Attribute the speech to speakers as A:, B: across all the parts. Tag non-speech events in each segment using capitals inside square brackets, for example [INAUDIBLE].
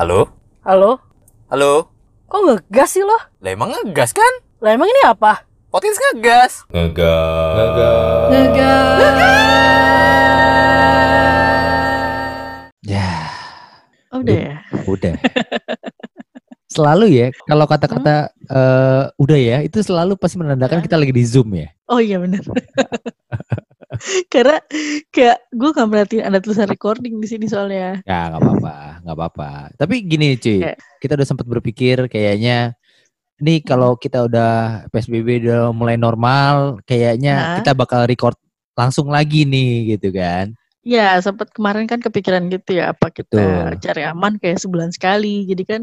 A: Halo?
B: Halo?
A: Halo?
B: Kok ngegas sih lo?
A: Lah emang ngegas kan?
B: Lah emang ini apa?
A: Podcast ngegas. Ngegas.
C: Ya,
B: Udah ya?
C: udah. [LAUGHS] selalu ya, kalau kata-kata eh, udah ya, itu selalu pasti menandakan kita lagi di Zoom ya.
B: Oh iya bener. [LAUGHS] Karena kayak gue gak merhatiin ada tulisan recording di sini soalnya.
C: Ya, nggak apa-apa, nggak apa-apa. Tapi gini, cuy, kita udah sempat berpikir kayaknya nih kalau kita udah PSBB udah mulai normal, kayaknya
B: Hah?
C: kita bakal record langsung lagi nih gitu kan.
B: Ya sempat kemarin kan kepikiran gitu ya apa kita
C: Betul.
B: cari aman kayak sebulan sekali. Jadi kan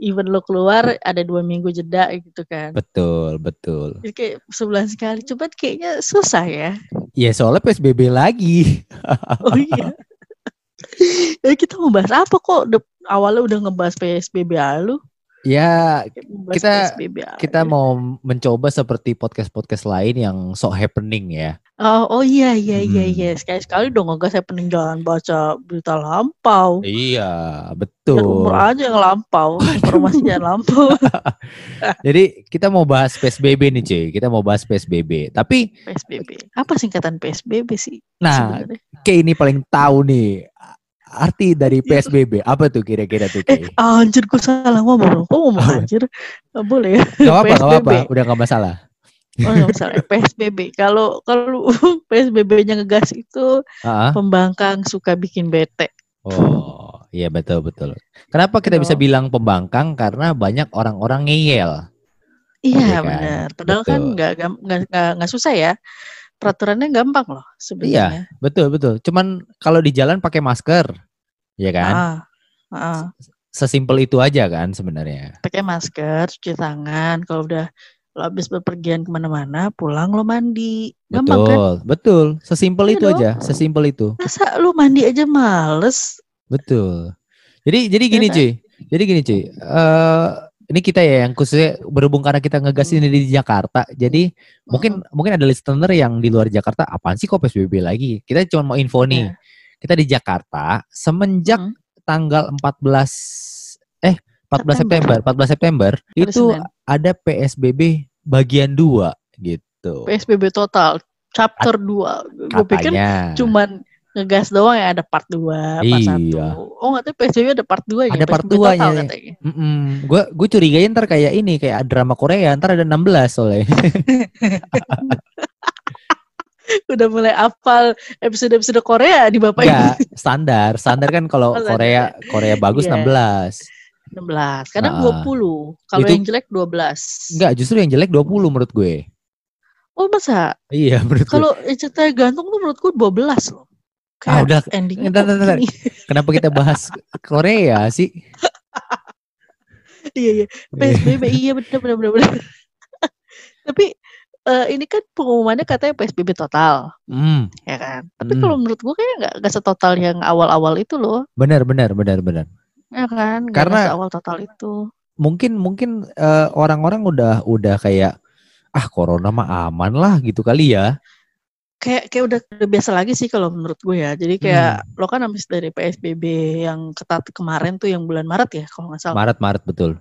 B: even lo keluar ada dua minggu jeda gitu kan.
C: Betul, betul.
B: Jadi kayak sebulan sekali. Coba kayaknya susah ya.
C: Ya soalnya PSBB lagi. [LAUGHS]
B: Oh iya. Ya kita mau bahas apa kok? Awalnya udah ngebahas PSBB lu.
C: Ya Kita- kita mau mencoba seperti podcast-podcast lain yang sok happening ya.
B: Oh, oh iya iya iya
C: Hmm.
B: iya sekali sekali dong ngegas saya pening jangan baca berita lampau.
C: Iya, betul.
B: umur aja yang lampau, informasi jangan lampau. [LAUGHS]
C: Jadi kita mau bahas PSBB nih, cuy. Kita mau bahas PSBB. Tapi
B: PSBB. Apa singkatan PSBB sih?
C: nah,
B: sebenarnya?
C: kayak ini paling tahu nih arti dari PSBB. Apa tuh kira-kira tuh,
B: Eh,
C: Kay?
B: anjir gue salah ngomong. [LAUGHS] Kok ngomong anjir? Gak boleh ya.
C: Gak apa-apa, gak apa-apa.
B: PSBB.
C: Udah gak masalah.
B: Oh, nggak masalah. [LAUGHS] PSBB. Kalau kalau [LAUGHS] PSBB-nya ngegas itu
C: Ah,
B: pembangkang suka bikin bete.
C: Oh, iya betul betul. Kenapa kita bisa
B: Dong.
C: bilang pembangkang? Karena banyak orang-orang ngeyel. Iya
B: Iya
C: kan?
B: benar. Padahal kan
C: Betul.
B: gam- nggak nggak nggak susah ya. Peraturannya gampang loh sebenarnya.
C: Betul betul. Cuman kalau di jalan pakai masker, ya kan?
B: Ah, ah.
C: Sesimpel itu aja kan sebenarnya.
B: pakai masker, cuci tangan. Kalau udah lo habis bepergian ke mana-mana, pulang lo mandi. Gampang kan?
C: Betul, betul. Sesimpel
B: Iya
C: itu
B: dong.
C: aja, sesimpel itu.
B: Masa lo mandi aja males?
C: Betul. Jadi jadi
B: Iya
C: gini
B: kan?
C: cuy. Jadi gini cuy. Eh ini kita ya yang khususnya berhubung karena kita ngegas ini di Jakarta. Jadi mungkin mungkin ada listener yang di luar Jakarta apaan sih kok PSBB lagi? Kita cuma mau info nih.
B: Iya.
C: Kita di Jakarta semenjak
B: Hmm.
C: tanggal 14 eh 14
B: September.
C: September, 14 September
B: Hari
C: itu
B: Senin.
C: ada PSBB bagian 2 gitu.
B: PSBB total, chapter 2. Gue pikir cuman ngegas doang ya ada part 2, part 1.
C: Iya.
B: Oh nggak tahu PSBB ada part 2 nya.
C: Ada part
B: PSBB total
C: duanya.
B: katanya.
C: Gue gue curigain ntar kayak ini kayak drama Korea ntar ada 16 soalnya. [LAUGHS]
B: Udah mulai hafal episode-episode Korea di Bapak
C: Enggak, [LAUGHS] standar. Standar kan kalau. Korea Korea bagus
B: Iya.
C: 16.
B: 16. Kadang
C: Ah.
B: 20. Kalau
C: Itu-
B: yang jelek 12.
C: Enggak, justru yang jelek 20 menurut gue.
B: Oh masa?
C: Iya, menurut gue.
B: Kalau ceritanya gantung tuh menurutku 12 loh.
C: Ah,
B: Kayak
C: udah.
B: endingnya
C: bentar.
B: gini.
C: Kenapa kita bahas Korea sih? [LAUGHS]
B: iya iya. PSBB iya benar benar benar. Tapi eh, ini kan pengumumannya katanya PSBB total,
C: Hmm,
B: ya kan? Tapi
C: Hmm.
B: kalau menurut gua kayak nggak nggak setotal yang awal-awal itu loh,
C: benar benar benar benar.
B: ya kan? Nggak
C: Karena-
B: awal total itu.
C: Mungkin mungkin eh, orang-orang udah udah kayak ah corona mah aman lah gitu kali ya.
B: Kayak kayak udah, udah biasa lagi sih kalau menurut gue ya. Jadi kayak
C: Hmm.
B: lo kan habis dari PSBB yang ketat kemarin tuh yang bulan Maret ya kalau nggak salah.
C: Maret Maret betul.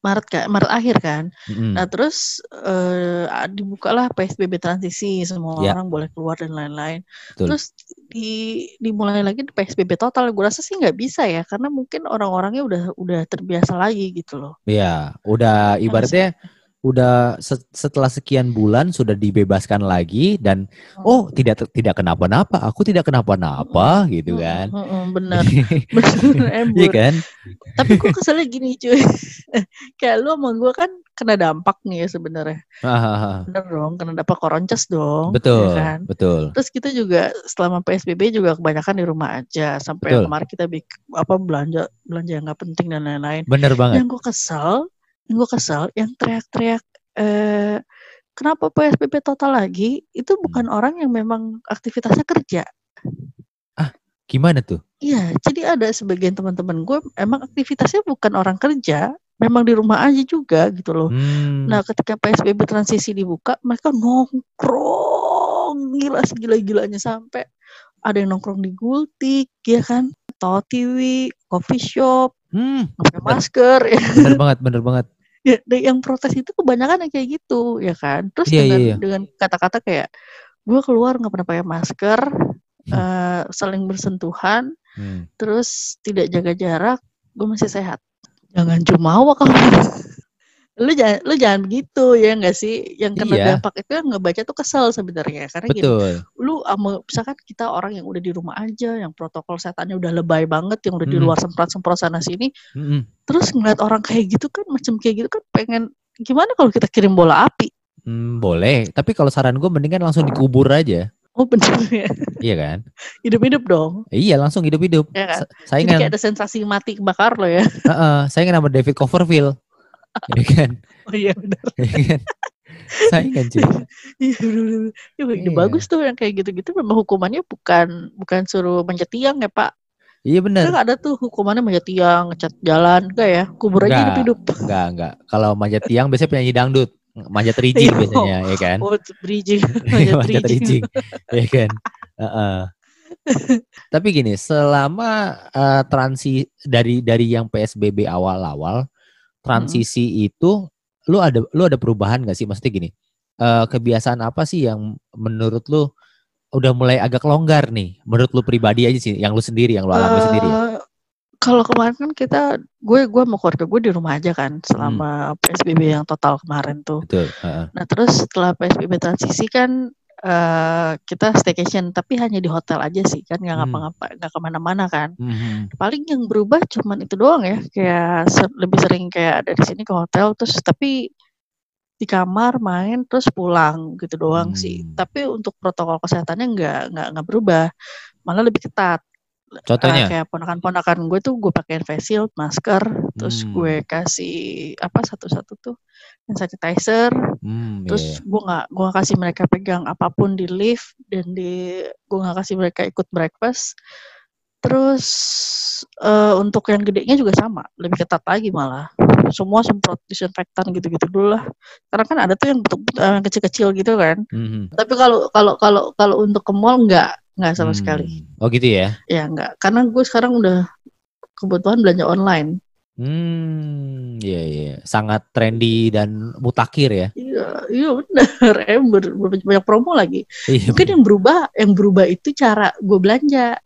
B: Maret kan, Maret akhir kan.
C: Mm-mm.
B: Nah terus eh dibukalah PSBB transisi semua
C: Ya.
B: orang boleh keluar dan lain-lain. Terus di dimulai lagi di PSBB total. Gue rasa sih nggak bisa ya karena mungkin orang-orangnya udah udah terbiasa lagi gitu loh.
C: Iya, udah ibaratnya udah se- setelah sekian bulan sudah dibebaskan lagi dan oh tidak tidak kenapa-napa, aku tidak kenapa-napa gitu kan.
B: bener [LAUGHS] embur.
C: Iya kan?
B: Tapi gue keselnya gini cuy. [LAUGHS] Kayak lu sama gue kan kena dampak nih ya sebenarnya.
C: Hahaha.
B: Bener dong, kena dampak koronces dong.
C: betul,
B: ya kan?
C: betul.
B: Terus kita juga selama PSBB juga kebanyakan di rumah aja sampai
C: Betul.
B: kemarin kita apa belanja belanja yang nggak penting dan lain-lain.
C: Bener banget.
B: Yang gue kesel, gue kesel, yang teriak-teriak eh kenapa PSBB total lagi itu bukan
C: Hmm.
B: orang yang memang aktivitasnya kerja.
C: Gimana tuh?
B: Iya, jadi ada sebagian teman-teman gue emang aktivitasnya bukan orang kerja, memang di rumah aja juga gitu loh.
C: Hmm,
B: Nah, ketika PSBB transisi dibuka, mereka nongkrong gila segila-gilanya sampai ada yang nongkrong di Gultik, ya kan, Totiwi, coffee shop,
C: Hmm,
B: pakai masker ya.
C: bener banget, bener banget.
B: Ya yang protes itu kebanyakan yang kayak gitu ya kan terus
C: Iya,
B: dengan
C: iya, iya.
B: dengan kata-kata kayak gue keluar nggak pernah pakai masker eh, saling bersentuhan
C: Hmm.
B: terus tidak jaga jarak gue masih sehat jangan jumawa kamu lu jangan lu jangan begitu ya enggak sih yang kena
C: Iya.
B: dampak itu yang ngebaca tuh kesel sebenarnya karena gini
C: Betul.
B: lu ama, misalkan kita orang yang udah di rumah aja yang protokol sehatannya udah lebay banget yang udah di
C: Hmm.
B: luar semprot-semprot sana sini
C: Mm-mm.
B: terus ngeliat orang kayak gitu kan macam kayak gitu kan pengen gimana kalau kita kirim bola api
C: Hmm, boleh. Tapi kalau saran gue mendingan langsung dikubur aja.
B: oh bener ya
C: Iya kan?
B: hidup-hidup dong
C: Iya langsung hidup-hidup.
B: Ya kan?
C: Sa-
B: jadi
C: Saingan,
B: kayak ada sensasi mati kebakar lo ya
C: Heeh, saingan sama David Copperfield. Iya kan?
B: oh iya bener [LAUGHS]
C: Iya kan? Saingan cuy. [LAUGHS]
B: iya bener-bener. Ya,
C: Iya.
B: bagus tuh yang kayak gitu-gitu memang hukumannya bukan bukan suruh manjat tiang ya pak
C: Iya bener.
B: kan ada tuh hukumannya manjat tiang ngecat jalan enggak ya kubur aja
C: Enggak.
B: hidup-hidup [LAUGHS]
C: Enggak, enggak. Kalau manjat tiang biasanya penyanyi dangdut. Manjat rijing
B: Iya.
C: biasanya, ya kan?
B: oh bridging manjat
C: manjat
B: bridging
C: rijing. ya kan? Heeh. Tapi gini, selama eh, transi dari dari yang PSBB awal-awal, transisi itu lu ada lu ada perubahan gak sih? Maksudnya gini, eh, kebiasaan apa sih yang menurut lu udah mulai agak longgar nih? Menurut lu pribadi aja sih, yang lu sendiri, yang lu alami sendiri. ya?
B: Kalau kemarin kan kita, gue gue mau keluarga gue di rumah aja kan selama
C: Hmm.
B: PSBB yang total kemarin tuh.
C: Betul. heeh.
B: Nah terus setelah PSBB transisi kan eh kita staycation tapi hanya di hotel aja sih kan nggak
C: Hmm.
B: ngapa-ngapa nggak ke mana-mana kan.
C: Mhm.
B: Paling yang berubah cuman itu doang ya kayak se- lebih sering kayak dari sini ke hotel terus tapi di kamar main terus pulang gitu doang sih.
C: Hmm.
B: Tapi untuk protokol kesehatannya nggak nggak nggak berubah malah lebih ketat.
C: Contohnya?
B: Kayak ponakan-ponakan gue tuh gue pakein face shield, masker, terus
C: Hmm.
B: gue kasih apa satu-satu tuh hand sanitizer,
C: Hmm,
B: terus
C: iya.
B: gue nggak gue nggak kasih mereka pegang apa pun di lift dan di gue nggak kasih mereka ikut breakfast. Terus eh, untuk yang gedenya juga sama, lebih ketat lagi malah. Semua semprot disinfektan gitu-gitu dulu lah. Karena kan ada tuh yang bentuk eh, yang kecil-kecil gitu kan.
C: Mhm.
B: Tapi kalau kalau kalau kalau untuk ke mall nggak nggak sama
C: Hmm.
B: sekali.
C: Oh gitu ya?
B: Ya enggak, karena gue sekarang udah kebutuhan belanja online.
C: Hmm, iya iya, sangat trendy dan mutakhir ya.
B: Iya, iya benar. [LAUGHS] Em ber- ber- banyak promo lagi.
C: Iya.
B: Mungkin yang berubah, yang berubah itu cara gue belanja.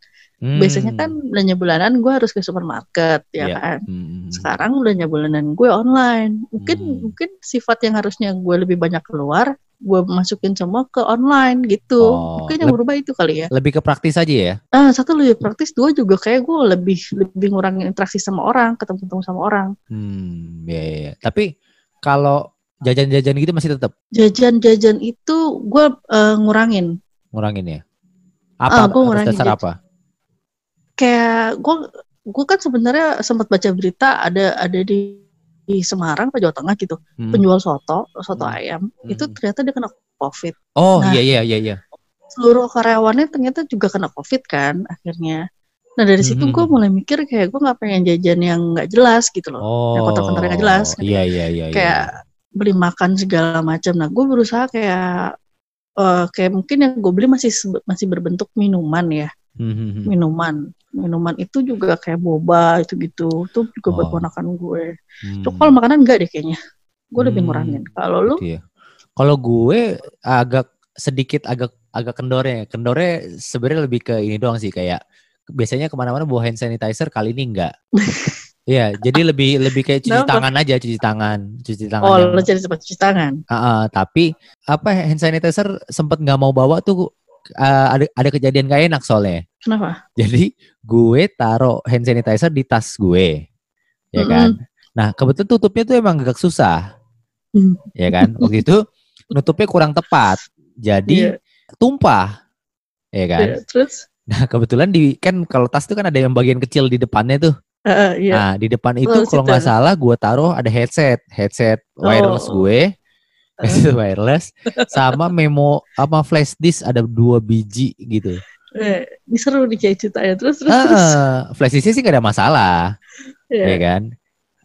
C: Hmm.
B: Biasanya kan belanja bulanan gue harus ke supermarket, ya
C: Iya.
B: kan.
C: Hmm.
B: Sekarang belanja bulanan gue online. Mungkin
C: Hmm.
B: mungkin sifat yang harusnya gue lebih banyak keluar, gue masukin semua ke online gitu.
C: Oh,
B: Mungkin yang berubah itu kali ya.
C: lebih ke praktis aja ya.
B: Ah, satu lebih praktis, dua juga kayak gue lebih lebih ngurangin interaksi sama orang, ketemu-ketemu sama orang.
C: Hmm, iya iya. iya. Tapi kalau jajan-jajan gitu masih tetap
B: jajan-jajan itu gue eh, ngurangin
C: ngurangin ya.
B: Ah,
C: Apa
B: gua
C: atas
B: ngurangin
C: dasar
B: jajan.
C: apa?
B: Kayak gue gue kan sebenarnya sempat baca berita ada ada di, di Semarang atau Jawa Tengah gitu
C: Hmm.
B: penjual soto soto
C: Hmm.
B: ayam
C: Hmm.
B: itu ternyata dia kena covid
C: Oh
B: Nah.
C: iya iya iya iya.
B: seluruh karyawannya ternyata juga kena covid kan akhirnya nah dari situ
C: Hmm.
B: gue mulai mikir kayak gue nggak pengen jajan yang nggak jelas gitu loh
C: Oh.
B: yang kotor-kotor nggak jelas.
C: Iya iya iya. iya.
B: kayak beli makan segala macam nah gue berusaha kayak eh, kayak mungkin yang gue beli masih masih berbentuk minuman ya
C: Hmm, hmm, hmm.
B: minuman minuman itu juga kayak boba itu gitu tuh juga buat
C: Oh.
B: ponakan gue
C: Hmm.
B: Kalau makanan enggak deh kayaknya gue lebih
C: Hmm.
B: ngurangin kalau lu
C: Gitu ya. Kalau gue agak sedikit agak agak kendornya. Kendornya sebenarnya lebih ke ini doang sih kayak biasanya ke mana-mana bawa hand sanitizer kali ini enggak. [LAUGHS] Iya, jadi lebih lebih kayak cuci tangan aja, cuci tangan, cuci tangan.
B: oh
C: yang-
B: lu jadi cepat cuci tangan
C: Ah, ah, tapi apa hand sanitizer sempet nggak mau bawa tuh ah, ada ada kejadian gak enak soalnya.
B: kenapa
C: Jadi gue taruh hand sanitizer di tas gue, ya kan. Nah kebetulan tutupnya tuh emang agak susah,
B: Hmm.
C: ya kan. Waktu itu nutupnya kurang tepat, jadi
B: Iya,
C: tumpah, ya kan.
B: iya. terus
C: Nah kebetulan di kan kalau tas tuh kan ada yang bagian kecil di depannya tuh.
B: eh, eh, iya
C: Nah di depan itu
B: Oh,
C: kalau nggak salah gue taruh ada headset, headset wireless
B: Oh.
C: gue, headset wireless, sama memo apa flash disk ada dua biji gitu.
B: eh, ini seru nih kayak ceritanya terus terus terus
C: Ah, flash disknya sih gak ada masalah, ya
B: Iya.
C: kan?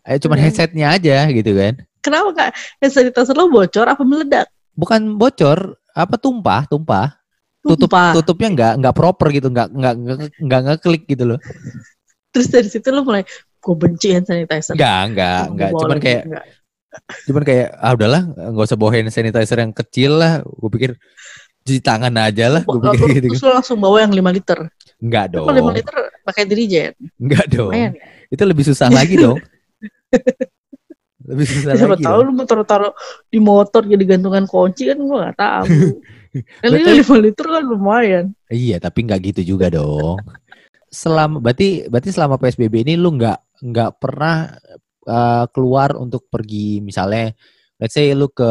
C: Eh, cuman
B: Hmm.
C: headsetnya aja gitu kan.
B: kenapa kak hand sanitizer lo bocor apa meledak
C: Bukan bocor, apa tumpah, tumpah. Tutup
B: Tumpah.
C: tutupnya nggak nggak proper gitu, nggak nggak nggak nggak ngeklik gitu loh.
B: terus dari situ lo mulai gue benci hand sanitizer.
C: Enggak, enggak,
B: Gua
C: enggak.
B: bawa
C: Cuman kayak
B: enggak.
C: Cuman kayak ah udahlah nggak usah bawa hand sanitizer yang kecil lah. Gue pikir cuci tangan aja lah. Gue pikir gitu.
B: Terus lo langsung bawa yang 5 liter.
C: Enggak dong.
B: Kalau 5 liter pakai dirijen.
C: Enggak dong.
B: Lumayan ya.
C: Itu lebih susah lagi dong. [LAUGHS] lebih susah
B: Siapa
C: lagi.
B: tahu
C: dong.
B: lu mau taruh-taruh di motor jadi gantungan kunci kan gue gak tahu. [LAUGHS] Yang
C: Berarti-
B: 5 liter kan lumayan.
C: Iya, tapi nggak gitu juga dong. Selama berarti berarti selama PSBB ini lu nggak nggak pernah uh, keluar untuk pergi misalnya let's say lu ke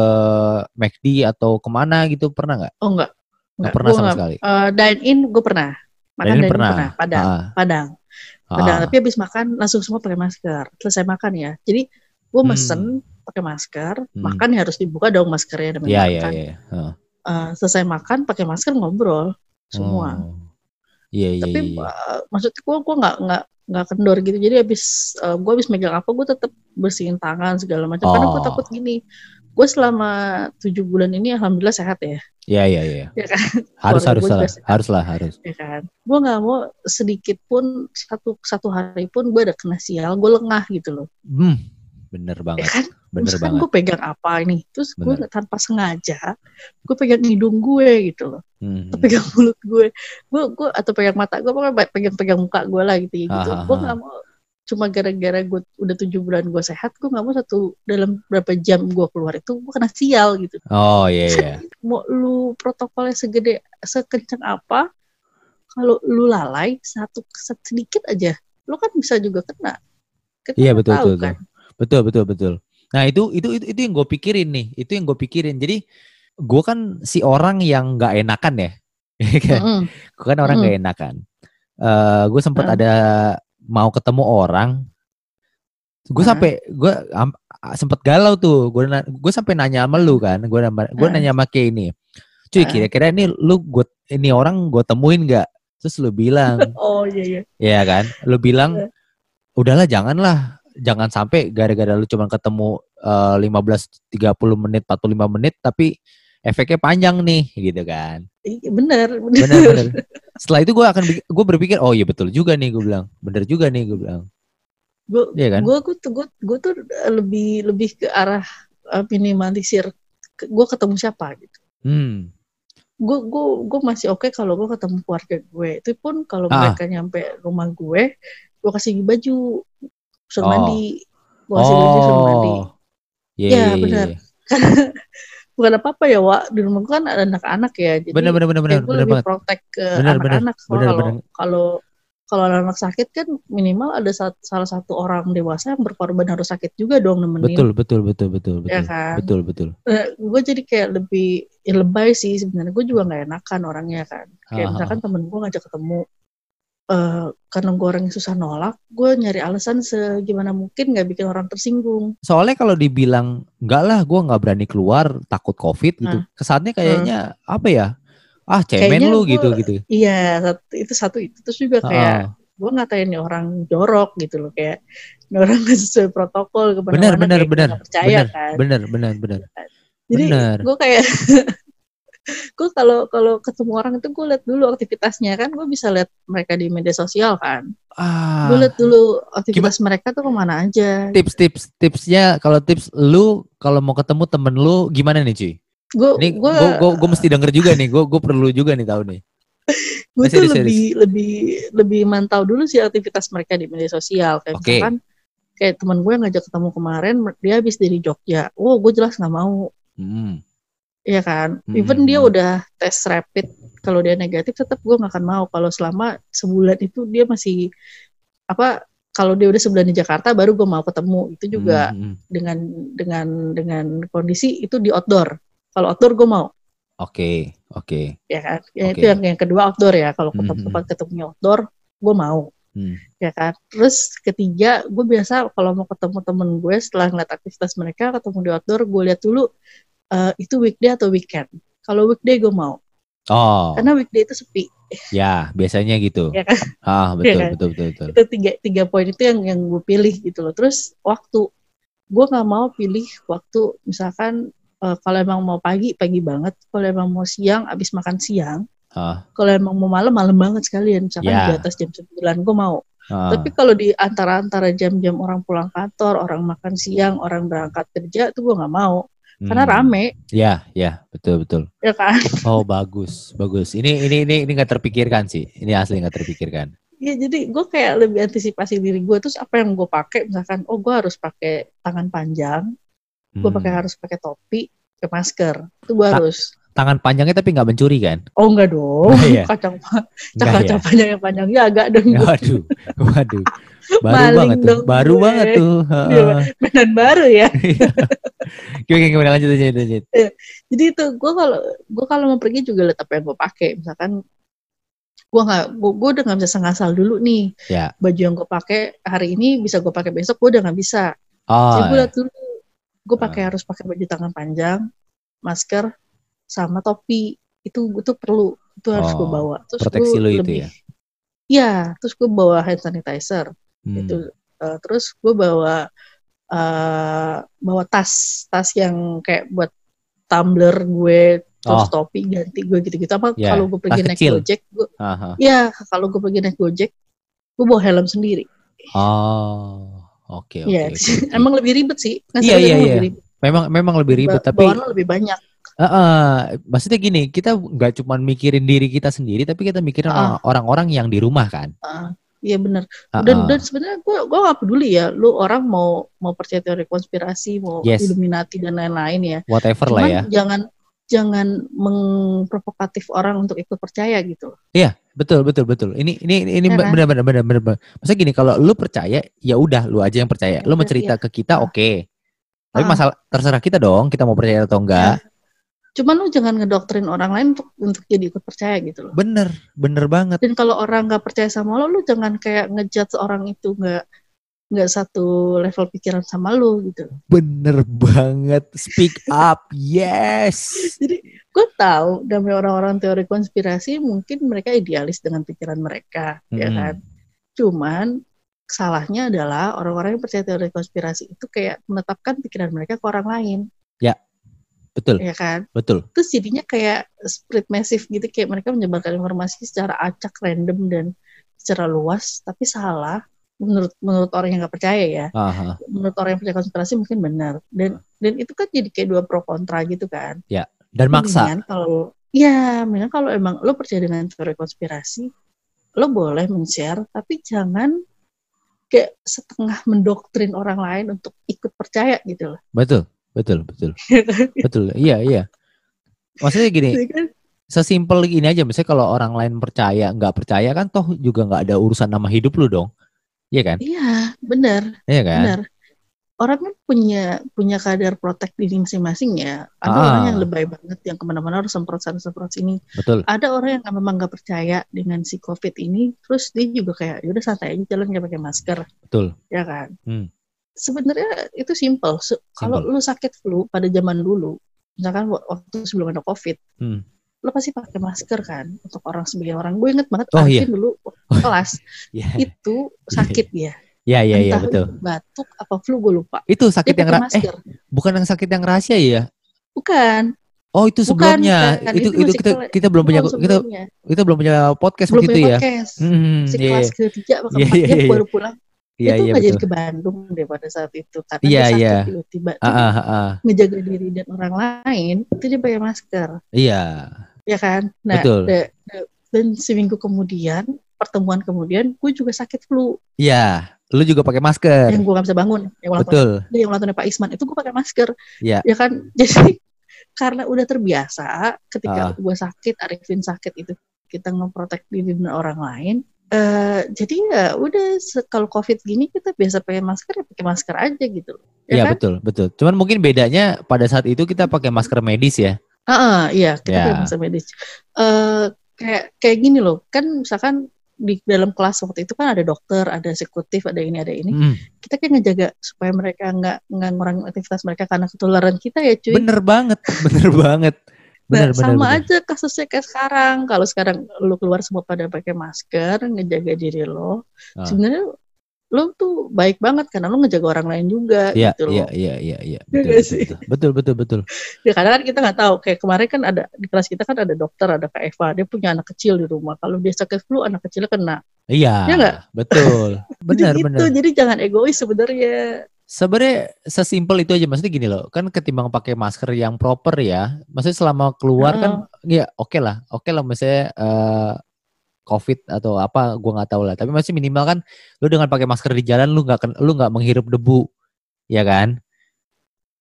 C: McD atau ke mana gitu pernah nggak?
B: Oh enggak.
C: Nggak pernah
B: gua
C: sama
B: nggak.
C: sekali.
B: Eh, dine in gue pernah. Makan
C: Dine in
B: dine
C: pernah.
B: pernah. Padang.
C: Ah,
B: Padang.
C: ah,
B: Padang.
C: ah.
B: Tapi habis makan langsung semua pakai masker. Selesai makan ya. Jadi gue
C: Hmm.
B: mesen pakai masker.
C: Hmm.
B: Makan ya harus dibuka dong maskernya.
C: Iya iya
B: makan.
C: iya. Heeh.
B: Eh, selesai makan pakai masker ngobrol semua.
C: Oh. Iya iya
B: Tapi
C: iya.
B: eh, maksudnya gue gue nggak nggak nggak kendor gitu. Jadi habis eh, gue habis megang apa gue tetap bersihin tangan segala macam. Karena gue
C: Oh.
B: takut gini. Gue selama tujuh bulan ini alhamdulillah sehat ya.
C: Iya iya iya.
B: Ya kan? [LAUGHS]
C: Harus harus lah. Harus lah harus.
B: ya kan gue nggak mau sedikit pun satu satu hari pun gue ada kena sial gue lengah gitu loh
C: Hmm. Bener
B: ya
C: banget.
B: kan
C: Bener
B: Terus kan
C: banget.
B: gue pegang apa ini terus gue tanpa sengaja gue pegang hidung gue gitu loh
C: Hmm.
B: atau pegang mulut gue gue gue atau pegang mata gue pokoknya pegang pegang muka gue lah gitu gitu
C: Ah, ah,
B: gue
C: ah.
B: nggak mau cuma gara-gara gue udah tujuh bulan gue sehat gue nggak mau satu dalam berapa jam gue keluar itu gue kena sial gitu
C: Oh iya iya. [LAUGHS]
B: mau lu protokolnya segede sekencang apa kalau lu lalai satu sedikit aja lu kan bisa juga kena
C: Iya
B: nggak
C: betul betul,
B: kan.
C: betul betul betul betul. Nah itu itu itu itu yang gue pikirin nih, itu yang gue pikirin. Jadi gue kan si orang yang nggak enakan ya, [LAUGHS]
B: Mm-mm.
C: gue kan orang nggak enakan. Eh gue sempat
B: Mm.
C: ada mau ketemu orang, gue
B: Mm.
C: sampai gue sempat galau tuh, gue gue sampai nanya sama lu kan, gue gue
B: Mm.
C: nanya sama Kay ini, cuy
B: Mm.
C: kira-kira ini lu gue ini orang gue temuin nggak? Terus lu bilang, [LAUGHS]
B: oh iya iya
C: Iya kan? Lu bilang
B: Iya.
C: udahlah janganlah, jangan sampai gara-gara lu cuma ketemu eh, 15 30 menit, 45 menit tapi efeknya panjang nih gitu kan.
B: Iya, bener bener,
C: Benar benar. [LAUGHS] Setelah itu gue akan gue berpikir oh iya betul juga nih gue bilang. Bener juga nih gue bilang.
B: gue
C: Iya kan?
B: gue gue tuh gue gue tuh lebih lebih ke arah uh, minimalisir gue ketemu siapa gitu
C: Hmm.
B: gue gue gue masih oke kalau gue ketemu keluarga gue itu pun kalau
C: Ah.
B: mereka nyampe rumah gue gue kasih baju suruh
C: Oh.
B: mandi kasih baju suruh mandi
C: Oh. Iya,
B: Ya,
C: iya, iya,
B: benar.
C: iya. [LAUGHS]
B: bukan apa apa ya Wak di rumah gue kan ada anak-anak ya jadi
C: Bener bener bener bener
B: ya gue
C: bener
B: lebih
C: banget.
B: protek ke anak-anak kalau kalau kalau anak sakit kan minimal ada sat- salah satu orang dewasa yang berkorban harus sakit juga dong nemenin
C: Betul betul betul betul betul.
B: ya kan
C: Betul betul.
B: gue jadi kayak lebih ya lebay sih sebenarnya gue juga nggak enakan orangnya kan kayak
C: Ah,
B: misalkan temen gue ngajak ketemu eh karena gue orang yang susah nolak gue nyari alasan segimana mungkin nggak bikin orang tersinggung
C: Soalnya kalau dibilang enggak lah, gue nggak berani keluar takut covid gitu.
B: Hmm.
C: Kesannya kayaknya apa ya? Ah cemen
B: Kayaknya
C: lu
B: gua-
C: gitu gitu.
B: iya satu, itu satu itu terus juga kayak gue ngatain nih orang jorok gitu loh kayak ini orang [LAUGHS] nggak sesuai protokol
C: ke
B: mana-mana
C: bener
B: kayak gua
C: bener
B: percaya
C: bener
B: kan
C: bener bener bener.
B: jadi gue kayak [LAUGHS] gue kalau kalau ketemu orang itu gue lihat dulu aktivitasnya. Kan gue bisa lihat mereka di media sosial kan.
C: Ah,
B: gue lihat dulu aktivitas mereka tuh ke mana aja.
C: Tips tips tipsnya kalau tips lu kalau mau ketemu temen lu gimana nih cuy?
B: gue gue
C: gue mesti denger juga nih, gue gue perlu juga nih tahu nih. [LAUGHS]
B: gue tuh
C: serius,
B: lebih lebih lebih mantau dulu sih aktivitas mereka di media sosial. Kayak
C: Oke.
B: misalkan kayak teman gue yang ngajak ketemu kemarin dia habis dari Jogja. Oh gue jelas nggak mau.
C: Hmm.
B: Iya kan
C: Hmm.
B: even dia udah tes rapid kalau dia negatif tetap gue nggak akan mau kalau selama sebulan itu dia masih apa kalau dia udah sebulan di Jakarta baru gue mau ketemu itu juga
C: Hmm, hmm.
B: dengan dengan dengan kondisi itu di outdoor kalau outdoor gue mau
C: Oke oke.
B: ya kan Ya,
C: Oke.
B: itu yang yang kedua outdoor ya kalau ketemu tempat ketemunya outdoor gue mau
C: Hmm.
B: ya kan terus ketiga gue biasa kalau mau ketemu temen gue setelah ngeliat aktivitas mereka ketemu di outdoor gue lihat dulu eh, itu weekday atau weekend? Kalau weekday gue mau.
C: Oh.
B: Karena weekday itu sepi.
C: Ya biasanya gitu.
B: ya kan?
C: Ah betul
B: kan?
C: betul betul betul.
B: itu tiga tiga poin itu yang yang gue pilih gitu loh. Terus waktu gue nggak mau pilih waktu misalkan eh, kalau emang mau pagi pagi banget. Kalau emang mau siang abis makan siang.
C: Ah.
B: Kalau emang mau malam malam banget sekalian. Misalkan
C: Ya.
B: di atas jam 9 gue mau.
C: Ah,
B: Tapi kalau di antara-antara jam-jam orang pulang kantor, orang makan siang, orang berangkat kerja, itu gue nggak mau. Karena
C: hmm.
B: rame,
C: Ya, ya, betul betul.
B: ya kan? [LAUGHS]
C: Oh bagus, bagus. Ini ini ini ini nggak terpikirkan sih. Ini asli nggak terpikirkan.
B: Iya, jadi gue kayak lebih antisipasi diri gue. Terus apa yang gue pakai, misalkan, oh gue harus pakai tangan panjang, gue
C: Hmm.
B: pakai harus pakai topi, pakai masker. Itu gue
C: Ta-
B: harus.
C: Tangan panjangnya tapi nggak mencuri kan?
B: Oh enggak dong,
C: Enggak ya?
B: kacang
C: Enggak
B: kacang
C: ya?
B: panjang yang panjangnya agak dong.
C: Waduh, waduh. Baru
B: Maling
C: banget tuh, baru
B: gue.
C: banget tuh.
B: Iya,
C: Heeh.
B: Mainan baru ya. [LAUGHS]
C: Gimana gimana lanjut lanjut lanjut.
B: Jadi itu gue kalau gue kalau mau pergi juga lihat apa yang gue pakai. Misalkan gue nggak gue, gue udah nggak bisa ngasal dulu nih.
C: Ya.
B: Baju yang gue pakai hari ini bisa gue pakai besok gue udah nggak bisa.
C: Oh,
B: Jadi gue lihat dulu. Gue pakai harus pakai baju tangan panjang, masker, sama topi. Itu itu perlu. Itu harus gue
C: Oh,
B: bawa. Terus
C: proteksi
B: gue
C: lu itu
B: lebih,
C: ya?
B: Iya, terus gue bawa hand sanitizer.
C: hmm.
B: Itu eh, terus gue bawa eh bawa tas, tas yang kayak buat tumbler gue terus
C: Oh.
B: topi ganti gue gitu-gitu. Apa
C: Ya,
B: kalau gue pergi
C: tas
B: naik
C: kecil.
B: gojek, gue
C: Aha.
B: ya kalau gue pergi naik gojek, gue bawa helm sendiri.
C: Oh, oke oke.
B: Iya,
C: oke, [LAUGHS] oke.
B: emang lebih ribet sih.
C: Iya, iya, iya.
B: lebih.
C: Memang memang lebih ribet
B: Ba-
C: tapi
B: bawaan lebih banyak.
C: Heeh, maksudnya gini, kita nggak cuma mikirin diri kita sendiri, tapi kita mikirin
B: Ah.
C: orang-orang yang di rumah kan.
B: Ah, Iya benar. Dan dan sebenarnya gue gue gak peduli ya, lu orang mau mau percaya teori konspirasi, mau
C: Yes.
B: Illuminati dan lain-lain ya.
C: Whatever
B: Cuman
C: lah ya.
B: jangan jangan mengprovokatif orang untuk ikut percaya gitu.
C: Betul betul betul. Ini ini ini
B: Ya kan?
C: benar benar benar benar. benar. Maksudnya gini, kalau lu percaya, ya udah lu aja yang percaya.
B: Ya
C: Lu cerita ke kita, oke. Tapi
B: Ah.
C: masalah terserah kita dong, kita mau percaya atau enggak.
B: Cuman lu jangan ngedoktrin orang lain untuk untuk jadi ikut percaya gitu loh.
C: Bener, bener banget.
B: Dan kalau orang nggak percaya sama lo, lu jangan kayak ngejudge orang itu nggak nggak satu level pikiran sama lu gitu.
C: Bener banget. Speak up. Yes. [LAUGHS]
B: Jadi gue tahu namanya orang-orang teori konspirasi mungkin mereka idealis dengan pikiran mereka, ya
C: Mm-mm.
B: kan. Cuman salahnya adalah orang-orang yang percaya teori konspirasi itu kayak menetapkan pikiran mereka ke orang lain,
C: Betul,
B: ya kan.
C: betul.
B: Terus jadinya kayak spread massive gitu, kayak mereka menyebarkan informasi secara acak, random dan secara luas, tapi salah menurut menurut orang yang nggak percaya ya.
C: Aha.
B: Menurut orang yang percaya konspirasi mungkin benar. Dan dan itu kan jadi kayak dua pro kontra gitu kan.
C: Dan maksa.
B: Mendingan kalau ya, mendingan kalau emang lo percaya dengan teori konspirasi, lo boleh men-share, tapi jangan kayak setengah mendoktrin orang lain untuk ikut percaya gitu loh.
C: Betul, betul, betul. [LAUGHS] Betul. Iya, iya. Maksudnya gini,
B: Jadi kan,
C: sesimpel ini aja misalnya kalau orang lain percaya nggak percaya kan toh juga nggak ada urusan nama hidup lu dong iya kan
B: Iya, benar,
C: iya kan
B: benar. Orang kan punya punya kadar protek diri masing-masing ya. Ada
C: Ah.
B: orang yang lebay banget yang ke mana-mana harus semprot sana semprot sini.
C: betul
B: Ada orang yang memang nggak percaya dengan si COVID ini, terus dia juga kayak, ya udah santai aja jalan nggak pakai masker.
C: betul
B: ya kan?
C: Hmm.
B: Sebenarnya itu simple. Se- Kalau lu sakit flu pada zaman dulu, misalkan wa- waktu sebelum ada COVID,
C: Hmm.
B: lu pasti pakai masker kan untuk orang sebagian orang. Gue inget banget
C: Oh, iya.
B: dulu waktu kelas [LAUGHS]
C: Iya,
B: itu sakit dia.
C: iya, iya, iya,
B: Entah
C: betul.
B: itu batuk apa flu gue lupa.
C: Itu
B: Dia
C: sakit yang
B: pakai
C: ra- eh bukan yang sakit yang rahasia ya?
B: Bukan.
C: Oh itu
B: Bukan,
C: sebelumnya.
B: bukan.
C: itu
B: Itu
C: itu
B: masih
C: kita kita belum punya kita kita belum punya podcast
B: belum
C: itu
B: punya
C: ya.
B: podcast.
C: Hmm,
B: Si
C: iya,
B: kelas ketiga
C: Iya, iya,
B: dia
C: iya.
B: baru pulang.
C: Iya,
B: itu
C: iya,
B: nggak jadi ke Bandung deh pada saat itu karena
C: Iya,
B: dia
C: iya.
B: tiba-tiba.
C: Ah, ah, ah.
B: ngejaga diri dan orang lain itu dia pakai masker.
C: Iya,
B: ya kan? Nah,
C: Betul.
B: da- da- dan seminggu kemudian, pertemuan kemudian, gue juga sakit flu.
C: iya. Lu juga pakai masker.
B: Yang gue gak bisa bangun. Yang ulang tahun,
C: Betul.
B: yang ulang tahunnya Pak Isman, itu gue pakai masker.
C: Iya.
B: Ya kan? [LAUGHS] Jadi, karena udah terbiasa, ketika
C: Ah.
B: gue sakit, Arifin sakit itu, kita ngeprotek diri dan orang lain. Eh jadi ya udah kalau covid gini kita biasa pakai masker ya pakai masker aja gitu
C: Iya,
B: ya kan?
C: betul, betul. Cuman mungkin bedanya pada saat itu kita pakai masker medis ya.
B: Ah, ah, iya kita
C: Ya.
B: pakai masker medis. Eh kayak kayak gini loh, kan misalkan di dalam kelas waktu itu kan ada dokter, ada eksekutif, ada ini, ada ini.
C: Hmm,
B: Kita kan ngejaga supaya mereka nggak nggak ngurangin aktivitas mereka karena ketularan kita ya cuy.
C: bener banget, [LAUGHS] bener banget. Bener,
B: sama
C: bener.
B: aja kasusnya kayak sekarang. Kalau sekarang lu keluar semua pada pakai masker, ngejaga diri lo,
C: Ah.
B: sebenarnya lo tuh baik banget karena lo ngejaga orang lain juga
C: Iya,
B: gitu
C: iya,
B: loh.
C: iya, iya, iya.
B: Iya
C: Betul,
B: nggak
C: betul, betul, betul, betul. [LAUGHS]
B: Ya karena kan kita nggak tahu. Kayak kemarin kan ada di kelas kita kan ada dokter, ada Kak Eva, dia punya anak kecil di rumah. Kalau dia sakit flu, anak kecilnya kena.
C: Iya,
B: Ya nggak?
C: betul. Benar, [LAUGHS]
B: Jadi
C: benar.
B: gitu, jadi jangan egois sebenarnya.
C: Sebenarnya sesimpel itu aja maksudnya gini loh, kan ketimbang pakai masker yang proper ya, maksudnya selama keluar kan ya oke lah, oke lah misalnya eh, covid atau apa gua nggak tahu lah, tapi masih minimal kan lu dengan pakai masker di jalan lu nggak lu nggak menghirup debu, ya kan?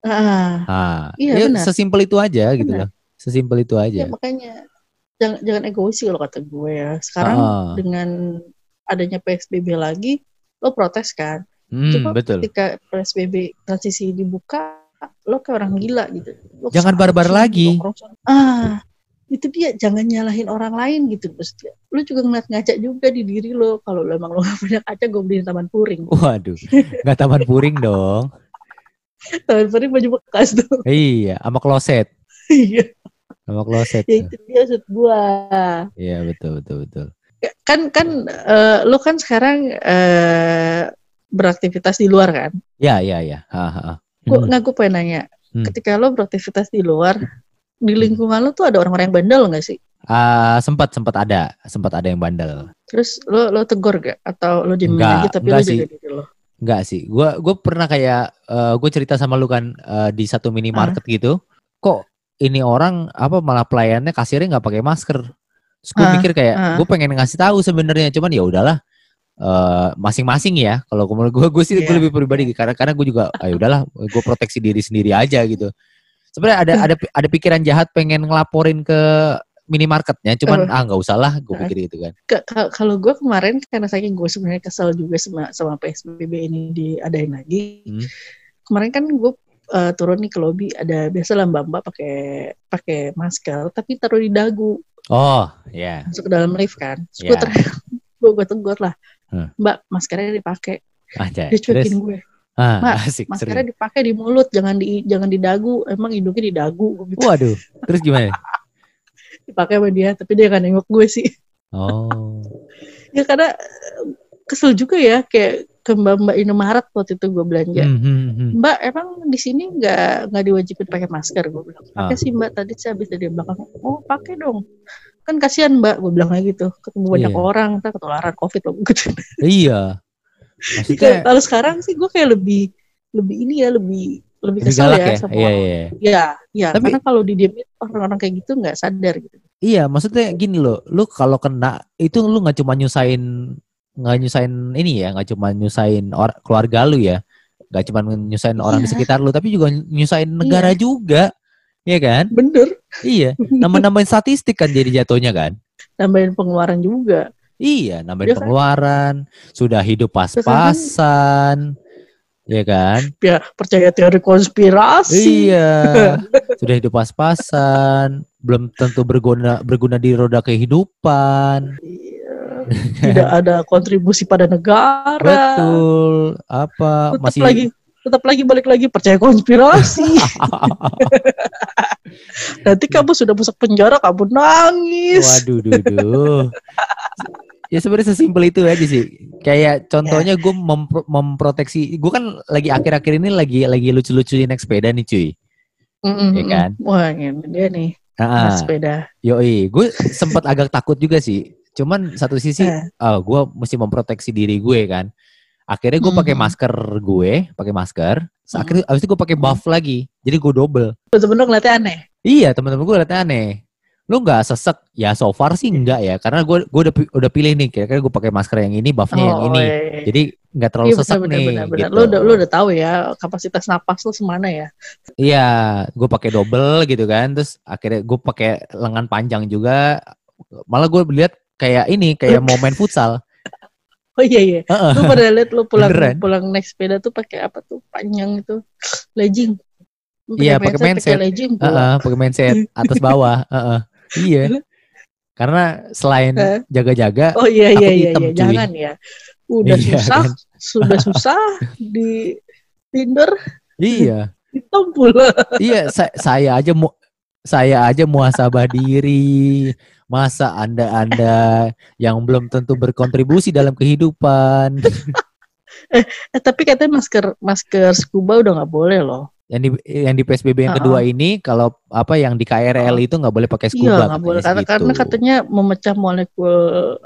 B: Ah,
C: Ah,
B: Iya,
C: ya
B: benar.
C: sesimpel itu aja gitu
B: Benar.
C: loh. Sesimpel itu
B: ya
C: aja.
B: makanya jangan jangan egois kalau kata gue ya. Sekarang
C: Ah,
B: dengan adanya PSBB lagi, lo protes kan.
C: Hmm,
B: Cuma
C: betul.
B: ketika PSBB transisi dibuka, lo kayak orang gila gitu. Lo
C: Jangan barbar lagi.
B: Ah, itu dia jangan nyalahin orang lain gitu. Terus dia- lo juga ngeliat ngaca juga di diri lo. Kalau lo emang lo [LAUGHS] gak punya kaca, gue beliin taman puring.
C: Waduh, nggak taman puring [LAUGHS] dong.
B: taman puring baju bekas tuh.
C: Iya, sama kloset,
B: Iya,
C: sama kloset.
B: ya itu dia maksud gue.
C: Iya betul betul betul.
B: Kan kan eh, lo kan sekarang eh, beraktivitas di luar kan?
C: Ya ya ya. Ha, ha, ha.
B: Gue
C: Hmm.
B: gue pengen nanya.
C: Hmm.
B: Ketika lo beraktivitas di luar, di lingkungan lo tuh ada orang-orang yang bandel nggak sih?
C: Ah, sempat sempat ada, sempat ada yang bandel.
B: Terus lo lo tegur gak? Atau lo diemin
C: Enggak,
B: aja tapi lo jaga
C: sih.
B: diri lo?
C: Enggak sih. Gua gue pernah kayak gue cerita sama lu kan eh, di satu minimarket gitu. Kok ini orang apa malah pelayannya kasirnya nggak pakai masker. Terus gue
B: Ah,
C: mikir kayak
B: ah.
C: gue pengen ngasih tahu sebenarnya, cuman ya udahlah. Eh, masing-masing ya. Kalau menurut gue, gue sih gue
B: Iya.
C: lebih pribadi karena karena gue juga, ayo udahlah, gue proteksi diri sendiri aja gitu. Sebenarnya ada
B: Hmm.
C: ada ada pikiran jahat pengen ngelaporin ke minimarketnya, cuman
B: Oh.
C: ah nggak usah lah, gue
B: Ah.
C: pikir gitu kan.
B: Ka- ka- Kalau gue kemarin karena saking gue sebenarnya kesel juga sama sama PSBB ini diadain lagi.
C: Hmm.
B: Kemarin kan gue eh, turun nih ke lobby ada biasa lah mbak-mbak pakai pakai masker tapi taruh di dagu
C: Oh, ya.
B: masuk ke dalam lift kan. Terus
C: Ya.
B: gue gue gue tegur lah,
C: Hmm.
B: mbak maskernya dipakai.
C: Aja.
B: Dia
C: Terus,
B: cuekin gue.
C: ah,
B: Mak,
C: asik,
B: Maskernya
C: seru.
B: dipakai di mulut, jangan di jangan di dagu. Emang hidungnya di dagu. Gitu.
C: Waduh, terus gimana? [LAUGHS]
B: Dipakai sama dia, tapi dia kan nengok gue sih.
C: Oh, [LAUGHS]
B: ya karena kesel juga ya kayak ke mbak-mbak Indomaret waktu itu gue belanja.
C: Hmm, hmm.
B: Mbak emang di sini nggak nggak diwajibin pakai masker gue bilang. Pakai
C: Ah.
B: sih mbak tadi saya habis dari belakang. Oh pakai dong. Kan kasihan mbak gue bilang kayak gitu. Ketemu banyak
C: Iya.
B: orang, ntar ketularan covid loh. Gitu. [LAUGHS]
C: iya. Maksudnya
B: Kalau sekarang sih gue kayak lebih lebih ini ya lebih lebih
C: lebih
B: kesel
C: galak
B: ya,
C: ya?
B: sama
C: Iya, iya.
B: Ya, ya.
C: Tapi-
B: karena kalau didiemin orang-orang kayak gitu nggak sadar gitu.
C: Iya, maksudnya gini loh, lu kalau kena itu lu nggak cuma nyusahin nggak nyusahin ini ya, nggak cuma nyusahin or, keluarga lu ya, nggak cuma nyusahin orang di
B: Iya.
C: sekitar lu, tapi juga nyusahin negara juga, Iya kan?
B: Bener.
C: Iya, nambah-nambahin statistik kan jadi jatuhnya kan?
B: Nambahin pengeluaran juga.
C: Iya, nambahin
B: Iya kan?
C: pengeluaran, sudah hidup pas-pasan, ya kan?
B: Ya percaya teori konspirasi.
C: Iya, [LAUGHS] sudah hidup pas-pasan, belum tentu berguna berguna di roda kehidupan.
B: Iya. [LAUGHS] Tidak ada kontribusi pada negara.
C: Betul. Apa
B: Tetap
C: masih
B: lagi tetap lagi balik lagi percaya konspirasi. [LAUGHS] Nanti kamu sudah masuk penjara, kamu nangis.
C: Waduh, duduh. ya sebenarnya sesimpel itu aja sih. Kayak contohnya gue mempro- memproteksi. Gue kan lagi akhir-akhir ini lagi lagi lucu-lucuin naik sepeda nih cuy.
B: Mm-mm,
C: Iya kan?
B: Wah, ini dia nih,
C: Ah,
B: sepeda.
C: yoi. Gue sempat agak takut juga sih. Cuman satu sisi,
B: Eh.
C: oh, gue mesti memproteksi diri gue kan. Akhirnya gue pakai
B: Mhm.
C: masker gue, pakai masker.
B: Mhm.
C: Akhirnya abis itu gue pakai buff lagi. Jadi gue double.
B: Bener-bener ngeliatnya aneh.
C: Iya teman-teman gue liatnya aneh. Lu nggak sesek? Ya so far sih enggak ya. Karena gue gue udah udah pilih nih. Kira-kira gue pakai masker yang ini, buffnya yang ini.
B: iya, iya.
C: Jadi nggak terlalu
B: Iya
C: sesek
B: benar
C: nih.
B: benar benar.
C: gitu.
B: Lu udah lu udah tahu ya kapasitas napas lu semana ya.
C: Iya, gue pakai double gitu kan. Terus akhirnya gue pakai lengan panjang juga. Malah gue lihat kayak ini, kayak [LAUGHS] mau main futsal.
B: Oh iya iya.
C: Heeh.
B: Lu pada lihat lu pulang
C: Beneran.
B: pulang naik sepeda tuh pakai apa tuh panjang itu legging.
C: Iya, pakai mindset.
B: Legging
C: pakai mindset atas bawah. [LAUGHS] Heeh. Iya. Karena selain jaga-jaga,
B: Oh iya iya iya,
C: hitam,
B: iya.
C: cuy.
B: jangan ya. Udah
C: Iya,
B: susah,
C: kan?
B: sudah [LAUGHS] susah di Tinder
C: iya.
B: hitam pula.
C: Iya, sa- saya aja mu saya aja muhasabah diri. Masa Anda-anda yang belum tentu berkontribusi dalam kehidupan. [LAUGHS]
B: Eh tapi katanya masker masker scuba udah nggak boleh loh.
C: Yang di yang di PSBB yang
B: Uh-uh.
C: kedua ini kalau apa yang di KRL
B: Uh-uh.
C: itu nggak boleh pakai
B: Iya,
C: scuba
B: nggak
C: katanya
B: boleh karena,
C: segitu.
B: karena katanya memecah molekul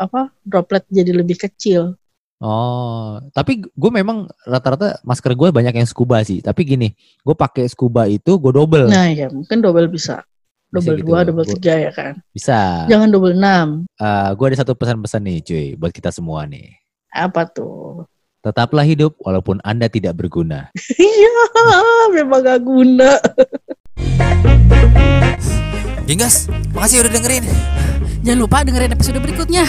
B: apa droplet jadi lebih kecil.
C: Oh, tapi gue memang rata-rata masker gue banyak yang scuba sih. Tapi gini, gue pakai scuba itu gue double.
B: Nah ya mungkin double Bisa double
C: gitu.
B: dua, double tiga ya kan.
C: Bisa.
B: Jangan double enam.
C: gue ada satu pesan-pesan nih, cuy, buat kita semua nih.
B: Apa tuh?
C: Tetaplah hidup walaupun anda tidak berguna. [LAUGHS]
B: Iya, memang gak guna.
A: Genggas, makasih udah dengerin.
D: Jangan lupa dengerin episode berikutnya.